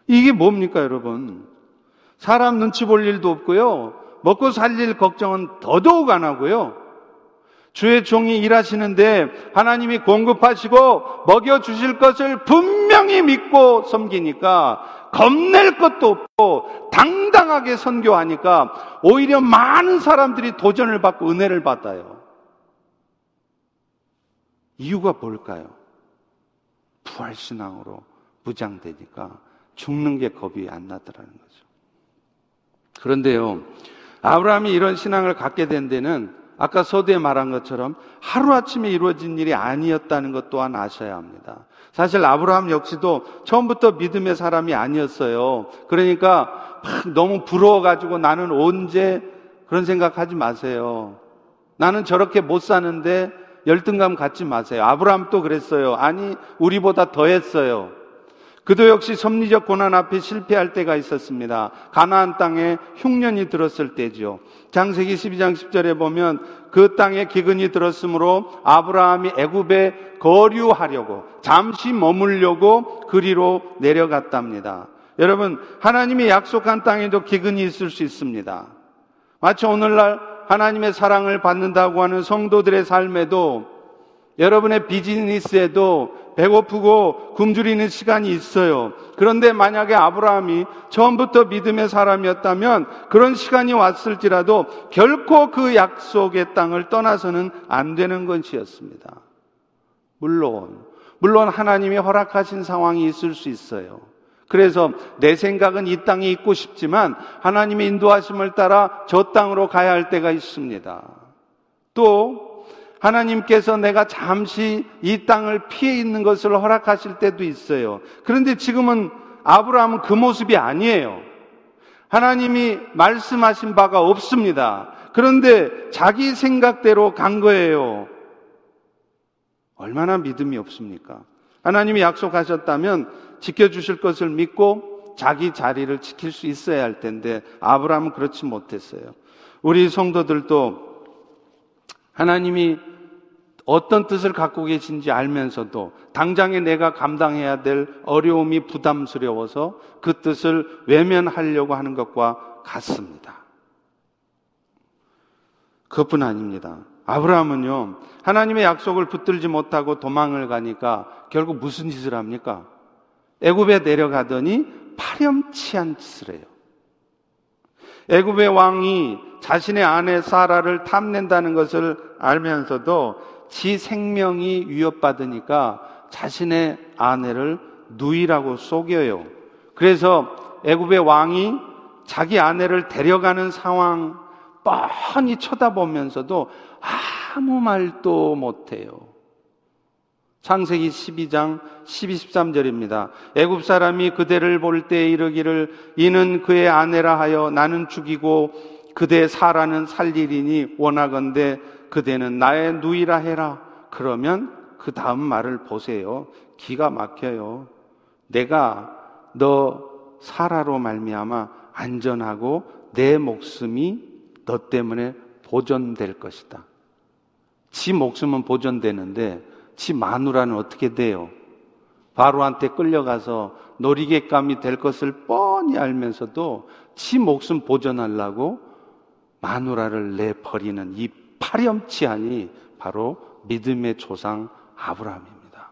이게 뭡니까, 여러분? 사람 눈치 볼 일도 없고요. 먹고 살릴 걱정은 더더욱 안 하고요. 주의 종이 일하시는데 하나님이 공급하시고 먹여주실 것을 분명히 믿고 섬기니까 겁낼 것도 없고 당당하게 선교하니까 오히려 많은 사람들이 도전을 받고 은혜를 받아요. 이유가 뭘까요? 부활신앙으로 무장되니까 죽는 게 겁이 안 나더라는 거죠. 그런데요, 아브라함이 이런 신앙을 갖게 된 데는 아까 서두에 말한 것처럼 하루아침에 이루어진 일이 아니었다는 것 또한 아셔야 합니다. 사실 아브라함 역시도 처음부터 믿음의 사람이 아니었어요. 그러니까 막 너무 부러워가지고 나는 언제 그런 생각하지 마세요. 나는 저렇게 못 사는데 열등감 갖지 마세요. 아브라함도 그랬어요. 아니, 우리보다 더 했어요. 그도 역시 섭리적 고난 앞에 실패할 때가 있었습니다. 가나안 땅에 흉년이 들었을 때지요. 장세기 12장 10절에 보면 그 땅에 기근이 들었으므로 아브라함이 애굽에 거류하려고 잠시 머물려고 그리로 내려갔답니다. 여러분, 하나님이 약속한 땅에도 기근이 있을 수 있습니다. 마치 오늘날 하나님의 사랑을 받는다고 하는 성도들의 삶에도 여러분의 비즈니스에도 배고프고 굶주리는 시간이 있어요. 그런데 만약에 아브라함이 처음부터 믿음의 사람이었다면 그런 시간이 왔을지라도 결코 그 약속의 땅을 떠나서는 안 되는 것이었습니다. 물론, 물론 하나님이 허락하신 상황이 있을 수 있어요. 그래서 내 생각은 이 땅에 있고 싶지만 하나님의 인도하심을 따라 저 땅으로 가야 할 때가 있습니다. 또 하나님께서 내가 잠시 이 땅을 피해 있는 것을 허락하실 때도 있어요. 그런데 지금은 아브라함은 그 모습이 아니에요. 하나님이 말씀하신 바가 없습니다. 그런데 자기 생각대로 간 거예요. 얼마나 믿음이 없습니까? 하나님이 약속하셨다면 지켜주실 것을 믿고 자기 자리를 지킬 수 있어야 할 텐데 아브라함은 그렇지 못했어요. 우리 성도들도 하나님이 어떤 뜻을 갖고 계신지 알면서도 당장에 내가 감당해야 될 어려움이 부담스러워서 그 뜻을 외면하려고 하는 것과 같습니다. 그것뿐 아닙니다. 아브라함은요, 하나님의 약속을 붙들지 못하고 도망을 가니까 결국 무슨 짓을 합니까? 애굽에 내려가더니 파렴치한 짓을 해요. 애굽의 왕이 자신의 아내 사라를 탐낸다는 것을 알면서도 지 생명이 위협받으니까 자신의 아내를 누이라고 속여요. 그래서 애굽의 왕이 자기 아내를 데려가는 상황 뻔히 쳐다보면서도 아무 말도 못해요. 창세기 12장 12, 13절입니다. 애굽 사람이 그대를 볼 때 이르기를 이는 그의 아내라 하여 나는 죽이고 그대 사라는 살리리니 원하건대 그대는 나의 누이라 해라. 그러면 그 다음 말을 보세요. 기가 막혀요. 내가 너 사라로 말미암아 안전하고 내 목숨이 너 때문에 보존될 것이다. 지 목숨은 보존되는데 지 마누라는 어떻게 돼요? 바로한테 끌려가서 놀이객감이 될 것을 뻔히 알면서도 지 목숨 보존하려고 마누라를 내버리는 이 파렴치하니 바로 믿음의 조상 아브라함입니다.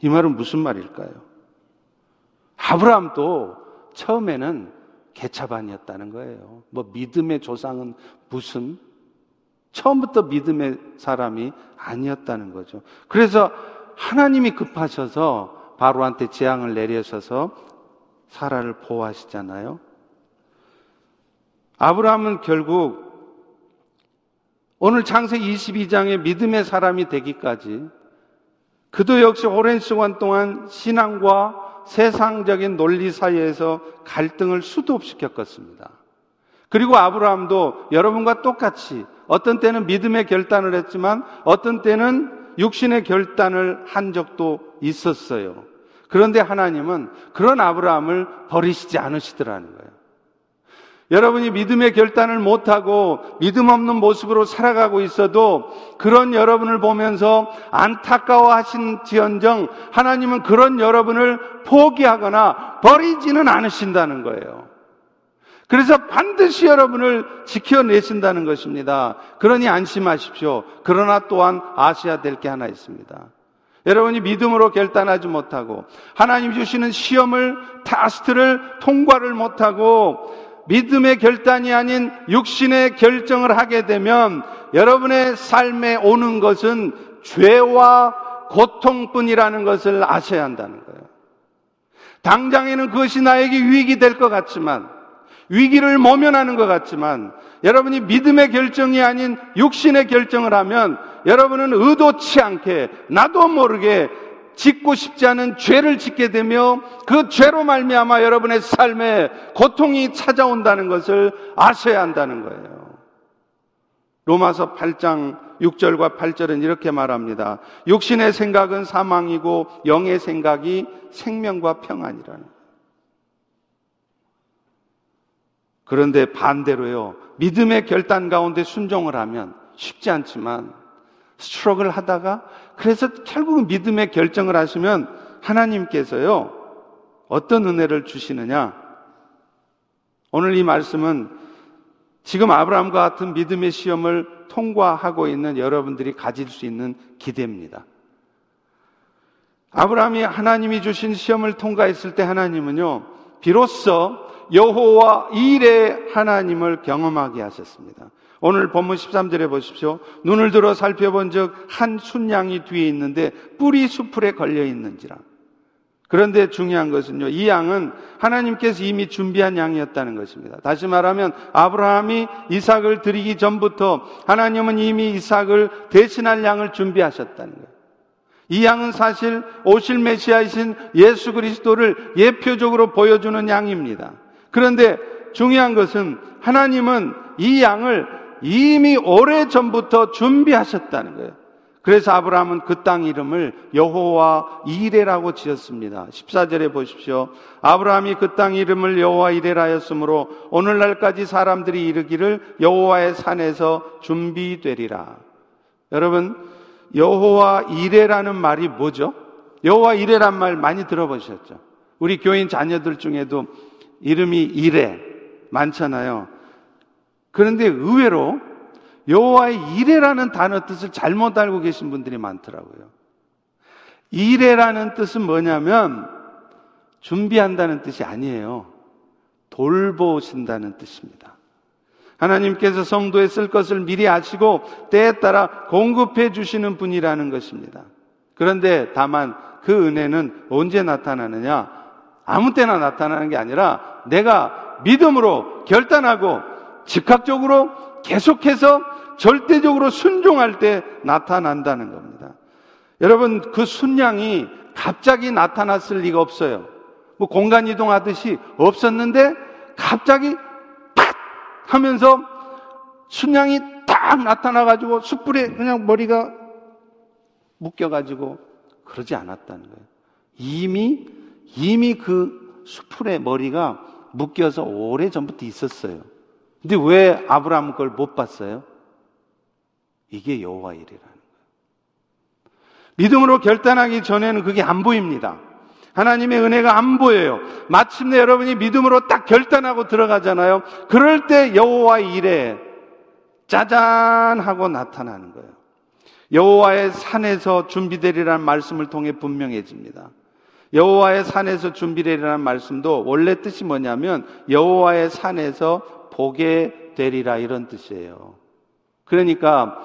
이 말은 무슨 말일까요? 아브라함도 처음에는 개차반이었다는 거예요. 뭐 믿음의 조상은 무슨 처음부터 믿음의 사람이 아니었다는 거죠. 그래서 하나님이 급하셔서 바로한테 재앙을 내려셔서 사라를 보호하시잖아요. 아브라함은 결국 오늘 창세기 22장의 믿음의 사람이 되기까지 그도 역시 오랜 시간 동안 신앙과 세상적인 논리 사이에서 갈등을 수도 없이 겪었습니다. 그리고 아브라함도 여러분과 똑같이 어떤 때는 믿음의 결단을 했지만 어떤 때는 육신의 결단을 한 적도 있었어요. 그런데 하나님은 그런 아브라함을 버리시지 않으시더라는 거예요. 여러분이 믿음의 결단을 못하고 믿음 없는 모습으로 살아가고 있어도 그런 여러분을 보면서 안타까워 하신 지언정 하나님은 그런 여러분을 포기하거나 버리지는 않으신다는 거예요. 그래서 반드시 여러분을 지켜내신다는 것입니다. 그러니 안심하십시오. 그러나 또한 아셔야 될 게 하나 있습니다. 여러분이 믿음으로 결단하지 못하고 하나님 주시는 시험을 타스트를 통과를 못하고 믿음의 결단이 아닌 육신의 결정을 하게 되면 여러분의 삶에 오는 것은 죄와 고통뿐이라는 것을 아셔야 한다는 거예요. 당장에는 그것이 나에게 유익이 될것 같지만 위기를 모면하는 것 같지만 여러분이 믿음의 결정이 아닌 육신의 결정을 하면 여러분은 의도치 않게 나도 모르게 짓고 싶지 않은 죄를 짓게 되며 그 죄로 말미암아 여러분의 삶에 고통이 찾아온다는 것을 아셔야 한다는 거예요. 로마서 8장 6절과 8절은 이렇게 말합니다. 육신의 생각은 사망이고 영의 생각이 생명과 평안이라는 그런데 반대로요. 믿음의 결단 가운데 순종을 하면 쉽지 않지만 스트럭을 하다가 그래서 결국은 믿음의 결정을 하시면 하나님께서요. 어떤 은혜를 주시느냐? 오늘 이 말씀은 지금 아브라함과 같은 믿음의 시험을 통과하고 있는 여러분들이 가질 수 있는 기대입니다. 아브라함이 하나님이 주신 시험을 통과했을 때 하나님은요, 비로소 여호와 일의 하나님을 경험하게 하셨습니다. 오늘 본문 13절에 보십시오. 눈을 들어 살펴본 적 한 순양이 뒤에 있는데 뿔이 수풀에 걸려 있는지라. 그런데 중요한 것은요, 이 양은 하나님께서 이미 준비한 양이었다는 것입니다. 다시 말하면 아브라함이 이삭을 드리기 전부터 하나님은 이미 이삭을 대신할 양을 준비하셨다는 거예요. 이 양은 사실 오실 메시아이신 예수 그리스도를 예표적으로 보여주는 양입니다. 그런데 중요한 것은 하나님은 이 양을 이미 오래 전부터 준비하셨다는 거예요. 그래서 아브라함은 그 땅 이름을 여호와 이레라고 지었습니다. 14절에 보십시오. 아브라함이 그 땅 이름을 여호와 이레라 하였으므로 오늘날까지 사람들이 이르기를 여호와의 산에서 준비되리라. 여러분, 여호와 이레라는 말이 뭐죠? 여호와 이레란 말 많이 들어보셨죠? 우리 교인 자녀들 중에도 이름이 이레 많잖아요. 그런데 의외로 여호와의 이레라는 단어 뜻을 잘못 알고 계신 분들이 많더라고요. 이레라는 뜻은 뭐냐면 준비한다는 뜻이 아니에요. 돌보신다는 뜻입니다. 하나님께서 성도에 쓸 것을 미리 아시고 때에 따라 공급해 주시는 분이라는 것입니다. 그런데 다만 그 은혜는 언제 나타나느냐? 아무 때나 나타나는 게 아니라 내가 믿음으로 결단하고 즉각적으로 계속해서 절대적으로 순종할 때 나타난다는 겁니다. 여러분, 그 순양이 갑자기 나타났을 리가 없어요. 뭐 공간 이동하듯이 없었는데 갑자기 팍 하면서 순양이 딱 나타나가지고 숯불에 그냥 머리가 묶여가지고 그러지 않았다는 거예요. 이미, 이미 그 수풀에 머리가 묶여서 오래 전부터 있었어요. 근데 왜 아브라함 걸 못 봤어요? 이게 여호와 일이라는 거예요. 믿음으로 결단하기 전에는 그게 안 보입니다. 하나님의 은혜가 안 보여요. 마침내 여러분이 믿음으로 딱 결단하고 들어가잖아요. 그럴 때 여호와 일에 짜잔 하고 나타나는 거예요. 여호와의 산에서 준비되리라는 말씀을 통해 분명해집니다. 여호와의 산에서 준비되리라는 말씀도 원래 뜻이 뭐냐면 여호와의 산에서 보게 되리라 이런 뜻이에요. 그러니까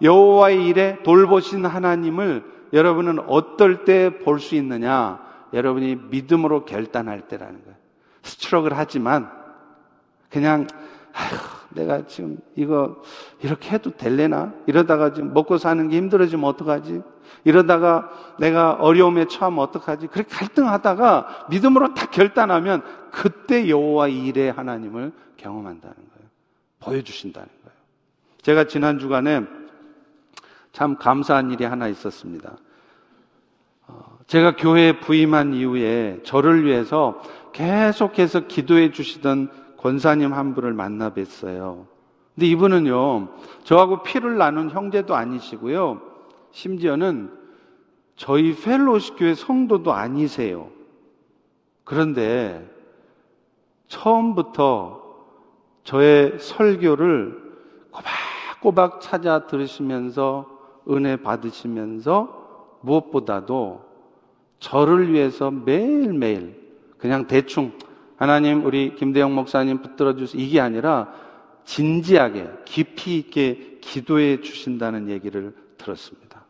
여호와의 일에 돌보신 하나님을 여러분은 어떨 때 볼 수 있느냐? 여러분이 믿음으로 결단할 때라는 거예요. 스트럭을 하지만 그냥 아휴, 내가 지금 이거 이렇게 해도 될래나? 이러다가 지금 먹고 사는 게 힘들어지면 어떡하지? 이러다가 내가 어려움에 처하면 어떡하지? 그렇게 갈등하다가 믿음으로 딱 결단하면 그때 여호와 일의 하나님을 경험한다는 거예요. 보여주신다는 거예요. 제가 지난 주간에 참 감사한 일이 하나 있었습니다. 어, 제가 교회에 부임한 이후에 저를 위해서 계속해서 기도해 주시던 권사님 한 분을 만나 뵀어요. 근데 이분은요, 저하고 피를 나눈 형제도 아니시고요, 심지어는 저희 펠로시 교회 성도도 아니세요. 그런데 처음부터 저의 설교를 꼬박꼬박 찾아 들으시면서 은혜 받으시면서 무엇보다도 저를 위해서 매일매일 그냥 대충 하나님 우리 김대영 목사님 붙들어 주세요 이게 아니라 진지하게 깊이 있게 기도해 주신다는 얘기를 들었습니다.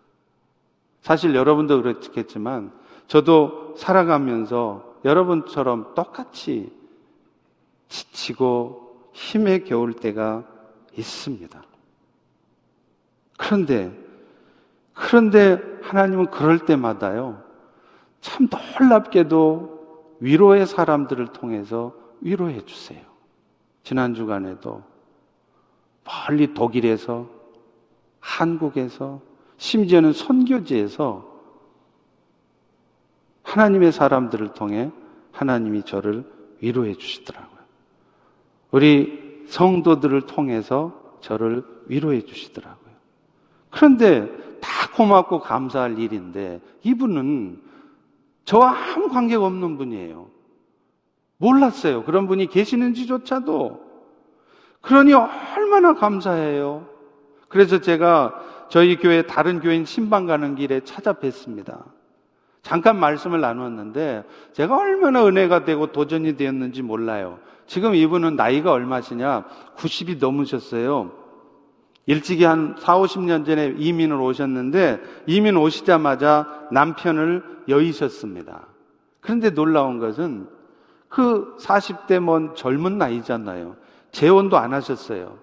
사실 여러분도 그렇겠지만 저도 살아가면서 여러분처럼 똑같이 지치고 힘에 겨울 때가 있습니다. 그런데 그런데 하나님은 그럴 때마다요, 참 놀랍게도 위로의 사람들을 통해서 위로해 주세요. 지난 주간에도 멀리 독일에서, 한국에서, 심지어는 선교지에서 하나님의 사람들을 통해 하나님이 저를 위로해 주시더라고요. 우리 성도들을 통해서 저를 위로해 주시더라고요. 그런데 다 고맙고 감사할 일인데 이분은 저와 아무 관계가 없는 분이에요. 몰랐어요. 그런 분이 계시는지조차도. 그러니 얼마나 감사해요. 그래서 제가 저희 교회 다른 교인 신방 가는 길에 찾아뵀습니다. 잠깐 말씀을 나누었는데 제가 얼마나 은혜가 되고 도전이 되었는지 몰라요. 지금 이분은 나이가 얼마시냐? 90이 넘으셨어요. 일찍이 한 4, 50년 전에 이민을 오셨는데 이민 오시자마자 남편을 여의셨습니다. 그런데 놀라운 것은 그 40대 먼 젊은 나이잖아요. 재혼도 안 하셨어요.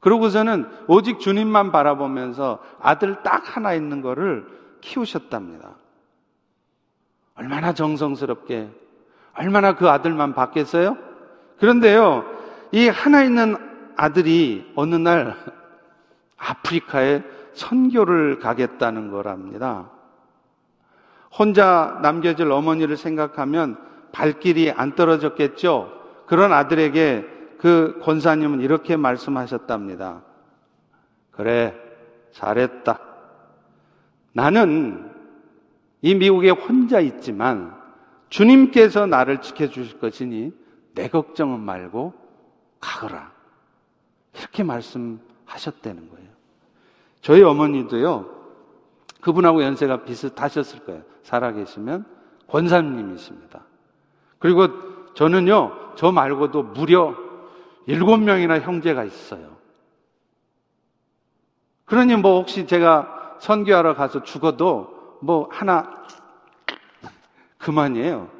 그러고서는 오직 주님만 바라보면서 아들 딱 하나 있는 거를 키우셨답니다. 얼마나 정성스럽게, 얼마나 그 아들만 받겠어요? 그런데요, 이 하나 있는 아들이 어느 날 아프리카에 선교를 가겠다는 거랍니다. 혼자 남겨질 어머니를 생각하면 발길이 안 떨어졌겠죠? 그런 아들에게 그 권사님은 이렇게 말씀하셨답니다. 그래, 잘했다. 나는 이 미국에 혼자 있지만 주님께서 나를 지켜주실 것이니 내 걱정은 말고 가거라. 이렇게 말씀하셨다는 거예요. 저희 어머니도요, 그분하고 연세가 비슷하셨을 거예요. 살아계시면 권사님이십니다. 그리고 저는요, 저 말고도 무려 일곱 명이나 형제가 있어요. 그러니 뭐 혹시 제가 선교하러 가서 죽어도 뭐 하나 그만이에요.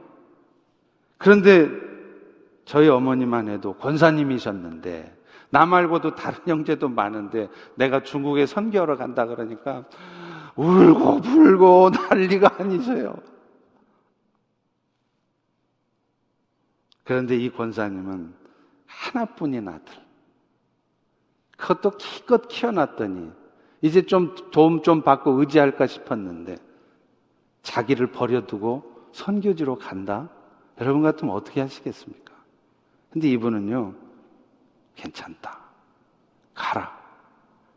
그런데 저희 어머니만 해도 권사님이셨는데 나 말고도 다른 형제도 많은데 내가 중국에 선교하러 간다 그러니까 울고 불고 난리가 아니세요. 그런데 이 권사님은 하나뿐인 아들. 그것도 기껏 키워놨더니 이제 좀 도움 좀 받고 의지할까 싶었는데 자기를 버려두고 선교지로 간다? 여러분 같으면 어떻게 하시겠습니까? 근데 이분은요, 괜찮다. 가라.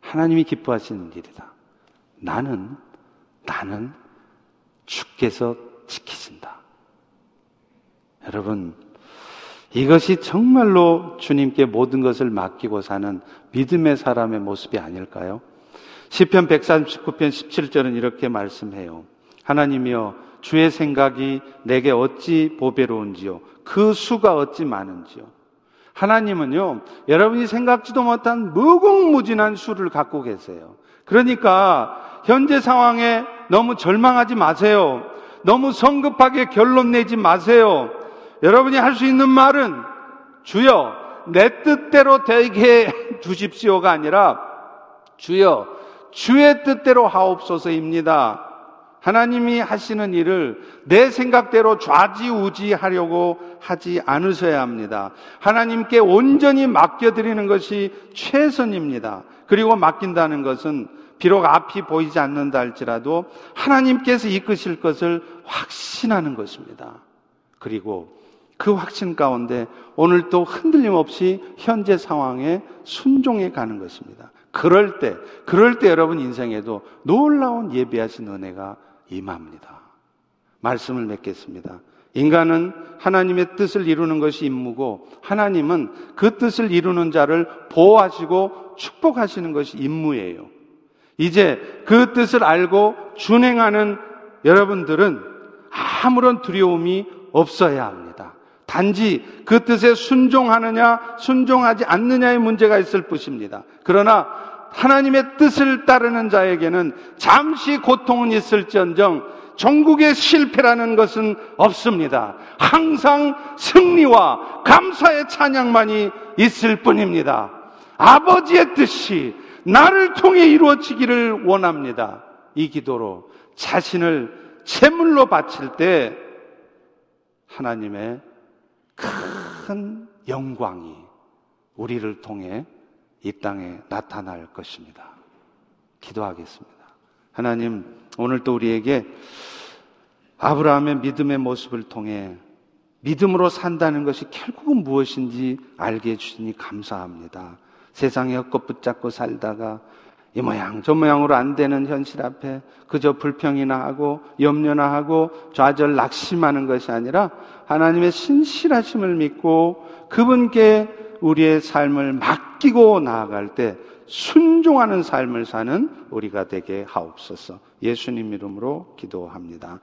하나님이 기뻐하시는 일이다. 나는, 나는 주께서 지키신다. 여러분, 이것이 정말로 주님께 모든 것을 맡기고 사는 믿음의 사람의 모습이 아닐까요? 시편 139편 17절은 이렇게 말씀해요. 하나님이여 주의 생각이 내게 어찌 보배로운지요 그 수가 어찌 많은지요 하나님은요 여러분이 생각지도 못한 무궁무진한 수를 갖고 계세요. 그러니까 현재 상황에 너무 절망하지 마세요. 너무 성급하게 결론 내지 마세요. 여러분이 할 수 있는 말은 주여 내 뜻대로 되게 주십시오가 아니라 주여 주의 뜻대로 하옵소서입니다. 하나님이 하시는 일을 내 생각대로 좌지우지 하려고 하지 않으셔야 합니다. 하나님께 온전히 맡겨드리는 것이 최선입니다. 그리고 맡긴다는 것은 비록 앞이 보이지 않는다 할지라도 하나님께서 이끄실 것을 확신하는 것입니다. 그리고 그 확신 가운데 오늘 또 흔들림 없이 현재 상황에 순종해 가는 것입니다. 그럴 때, 그럴 때 여러분 인생에도 놀라운 예배하신 은혜가 임합니다. 말씀을 맺겠습니다. 인간은 하나님의 뜻을 이루는 것이 임무고 하나님은 그 뜻을 이루는 자를 보호하시고 축복하시는 것이 임무예요. 이제 그 뜻을 알고 준행하는 여러분들은 아무런 두려움이 없어야 합니다. 단지 그 뜻에 순종하느냐, 순종하지 않느냐의 문제가 있을 뿐입니다. 그러나 하나님의 뜻을 따르는 자에게는 잠시 고통은 있을지언정 전국의 실패라는 것은 없습니다. 항상 승리와 감사의 찬양만이 있을 뿐입니다. 아버지의 뜻이 나를 통해 이루어지기를 원합니다. 이 기도로 자신을 제물로 바칠 때 하나님의 큰 영광이 우리를 통해 이 땅에 나타날 것입니다. 기도하겠습니다. 하나님, 오늘도 우리에게 아브라함의 믿음의 모습을 통해 믿음으로 산다는 것이 결국은 무엇인지 알게 해주시니 감사합니다. 세상에 헛것 붙잡고 살다가 이 모양 저 모양으로 안 되는 현실 앞에 그저 불평이나 하고 염려나 하고 좌절 낙심하는 것이 아니라 하나님의 신실하심을 믿고 그분께 우리의 삶을 맡기고 나아갈 때 순종하는 삶을 사는 우리가 되게 하옵소서. 예수님 이름으로 기도합니다.